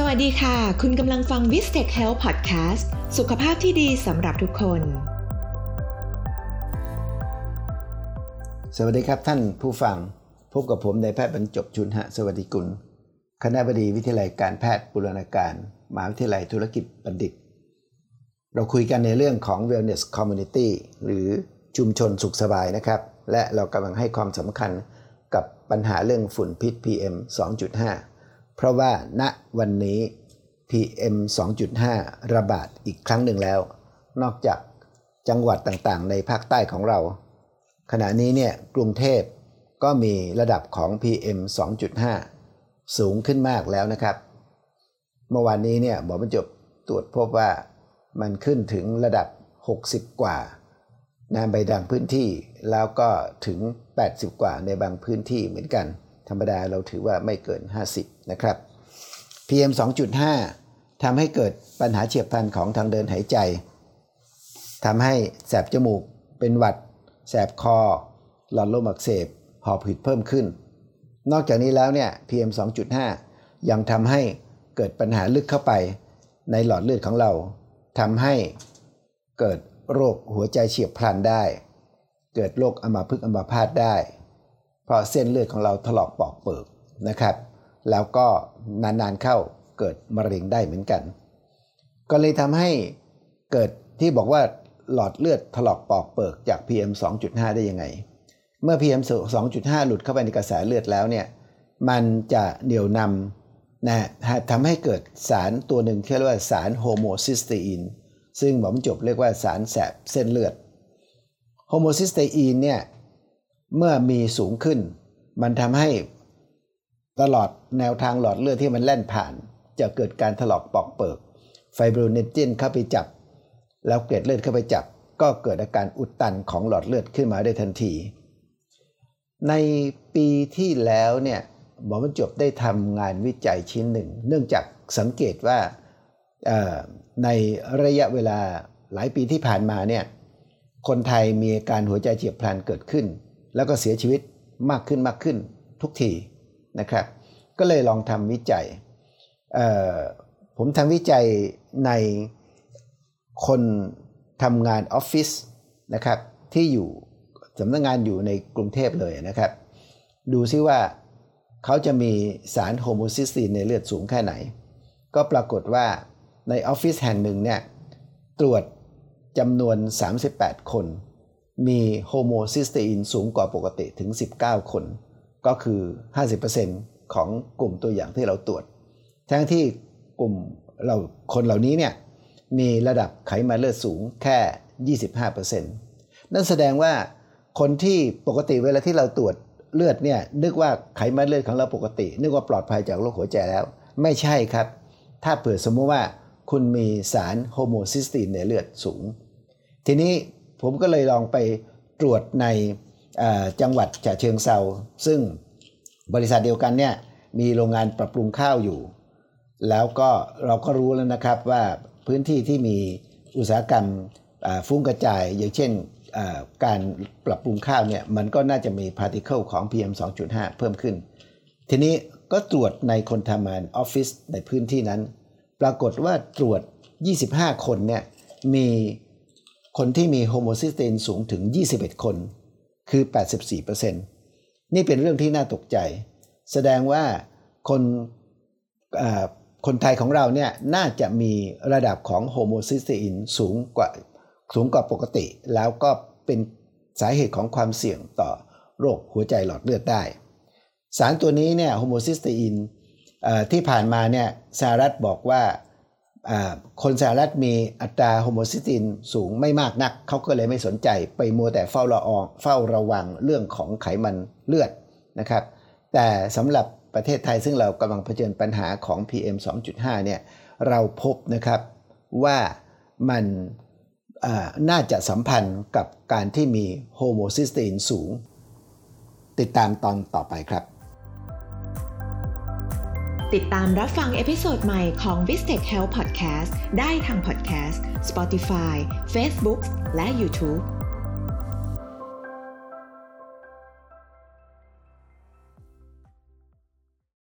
สวัสดีค่ะ คุณกำลังฟัง v i s t e c h Health Podcast สุขภาพที่ดีสำหรับทุกคน สวัสดีครับท่านผู้ฟัง พบกับผมนายแพทย์บรรจบชุนหะสวัสดิกุล คณะบดีวิทยาลัยการแพทย์บุรณาการมหาวิทยาลัยธุรกิจบัณฑิต เราคุยกันในเรื่องของ Wellness Community หรือชุมชนสุขสบายนะครับ และเรากำลังให้ความสำคัญกับปัญหาเรื่องฝุ่นพิษ PM 2.5 เพราะว่าณวันนี้ PM 2.5 ระบาดอีกครั้งหนึ่งแล้ว นอกจากจังหวัดต่างๆ ในภาคใต้ของเรา ขณะนี้เนี่ยกรุงเทพก็มีระดับของ PM 2.5 สูงขึ้นมากแล้วนะครับ เมื่อวานนี้เนี่ยหมอบรรจบตรวจพบว่ามันขึ้นถึงระดับ 60 กว่าในใบดังพื้นที่แล้วก็ถึง 80 กว่าในบางพื้นที่เหมือนกัน ธรรมดาเราถือว่าไม่เกิน 50 นะครับ PM 2.5ทำให้เกิดปัญหาเฉียบพลันของทางเดินหายใจทำให้แสบจมูก เป็นหวัด แสบคอ หลอดลมอักเสบ หอบหืดเพิ่มขึ้น นอกจากนี้แล้วเนี่ย PM 2.5 ยังทำให้เกิดปัญหาลึกเข้าไปในหลอดเลือดของเราทำให้เกิดโรคหัวใจเฉียบพลันได้ เกิดโรคอัมาพึกษ์อัมาพาตได้ เพราะเส้นเลือดของเราถลอกปอกเปิกนะครับ แล้วก็นานๆเข้าเกิดมะเร็งได้เหมือนกัน ก็เลยทำให้เกิดที่บอกว่าหลอดเลือดถลอกปอกเปิกจาก PM 2.5 ได้ยังไง เมื่อ PM 2.5 หลุดเข้าไปในกระแสเลือดแล้วเนี่ยมันจะเหนี่ยวนำนะทำให้เกิดสารตัวหนึ่งที่เรียกว่าสาร homocysteine ซึ่งหมอมักจะเรียกว่าสารแสบเส้นเลือด homocysteine เนี่ย เมื่อมีสูงขึ้น มันทำให้ตลอดแนวทางหลอดเลือดที่มันแล่นผ่าน จะเกิดการถลอกปอกเปิก fibrinogen เข้าไปจับ แล้วเกล็ดเลือดเข้าไปจับ ก็เกิดอาการอุดตันของหลอดเลือดขึ้นมาได้ทันที ในปีที่แล้วเนี่ยหมอบรรจบได้ทำงานวิจัยชิ้นหนึ่ง เนื่องจากสังเกตว่าในระยะเวลาหลายปีที่ผ่านมาเนี่ยคนไทยมีอาการหัวใจเฉียบพลันเกิดขึ้น แล้วก็เสียชีวิตมากขึ้นมากขึ้นทุกทีนะครับ ก็เลยลองทำวิจัย ผมทำวิจัยในคนทำงานออฟฟิศนะครับที่อยู่สำนักงงานอยู่ในกรุงเทพเลยนะครับ ดูซิว่าเขาจะมีสาร homocysteine ในเลือดสูงแค่ไหน ก็ปรากฏว่าในออฟฟิศแห่งหนึ่งเนี่ยตรวจจำนวน 38 คน มี homocysteine สูงกว่าปกติถึง 19 คน ก็คือ 50%ของกลุ่มตัวอย่างที่เราตรวจ ทั้งที่กลุ่มเราคนเหล่านี้เนี่ยมีระดับไขมันเลือดสูงแค่ 25%นั่นแสดงว่าคนที่ปกติเวลาที่เราตรวจเลือดเนี่ยนึกว่าไขมันเลือดของเราปกติ นึกว่าปลอดภัยจากโรคหัวใจแล้ว ไม่ใช่ครับ ถ้าเผื่อสมมติว่าคุณมีสารโฮโมซิสตีนในเลือดสูง ทีนี้ ผมก็เลยลองไปตรวจในจังหวัดฉะเชิงเซาซึ่งบริษัทเดียวกันเนี่ยมีโรงงานปรับปรุงข้าวอยู่ แล้วก็เราก็รู้แล้วนะครับว่าพื้นที่ที่มีอุตสาหกรรมฟุ้งกระจาย อย่างเช่นการปรับปรุงข้าวเนี่ยมันก็น่าจะมี particle ของ PM 2.5 เพิ่มขึ้น ทีนี้ก็ตรวจในคนทำงานออฟฟิศในพื้นที่นั้น ปรากฏว่าตรวจ 25 คนเนี่ยมี คนที่มี homocysteine สูงถึง 21 คน คือ 84%นี่เป็นเรื่องที่น่าตกใจ แสดงว่าคนคนไทยของเราเนี่ยน่าจะมีระดับของ homocysteine สูงกว่าสูงกว่าปกติ แล้วก็เป็นสาเหตุของความเสี่ยงต่อโรคหัวใจหลอดเลือดได้ สารตัวนี้เนี่ย homocysteine ที่ผ่านมาเนี่ยสหรัฐบอกว่า คนสหรัฐมีอัตรา homocysteineสูงไม่มากนัก เขาก็เลยไม่สนใจไปมัวแต่เฝ้าระวังเฝ้าระวังเรื่องของไขมันเลือดนะครับ แต่สำหรับประเทศไทยซึ่งเรากำลังเผชิญปัญหาของ PM 2.5 เนี่ยเราพบนะครับว่ามันน่าจะสัมพันธ์กับการที่มี homocysteine สูง ติดตามตอนต่อไปครับ ติดตามรับฟัง episode ใหม่ของ v i s t e c h Health Podcast ได้ทาง Podcast Spotify Facebook และ YouTube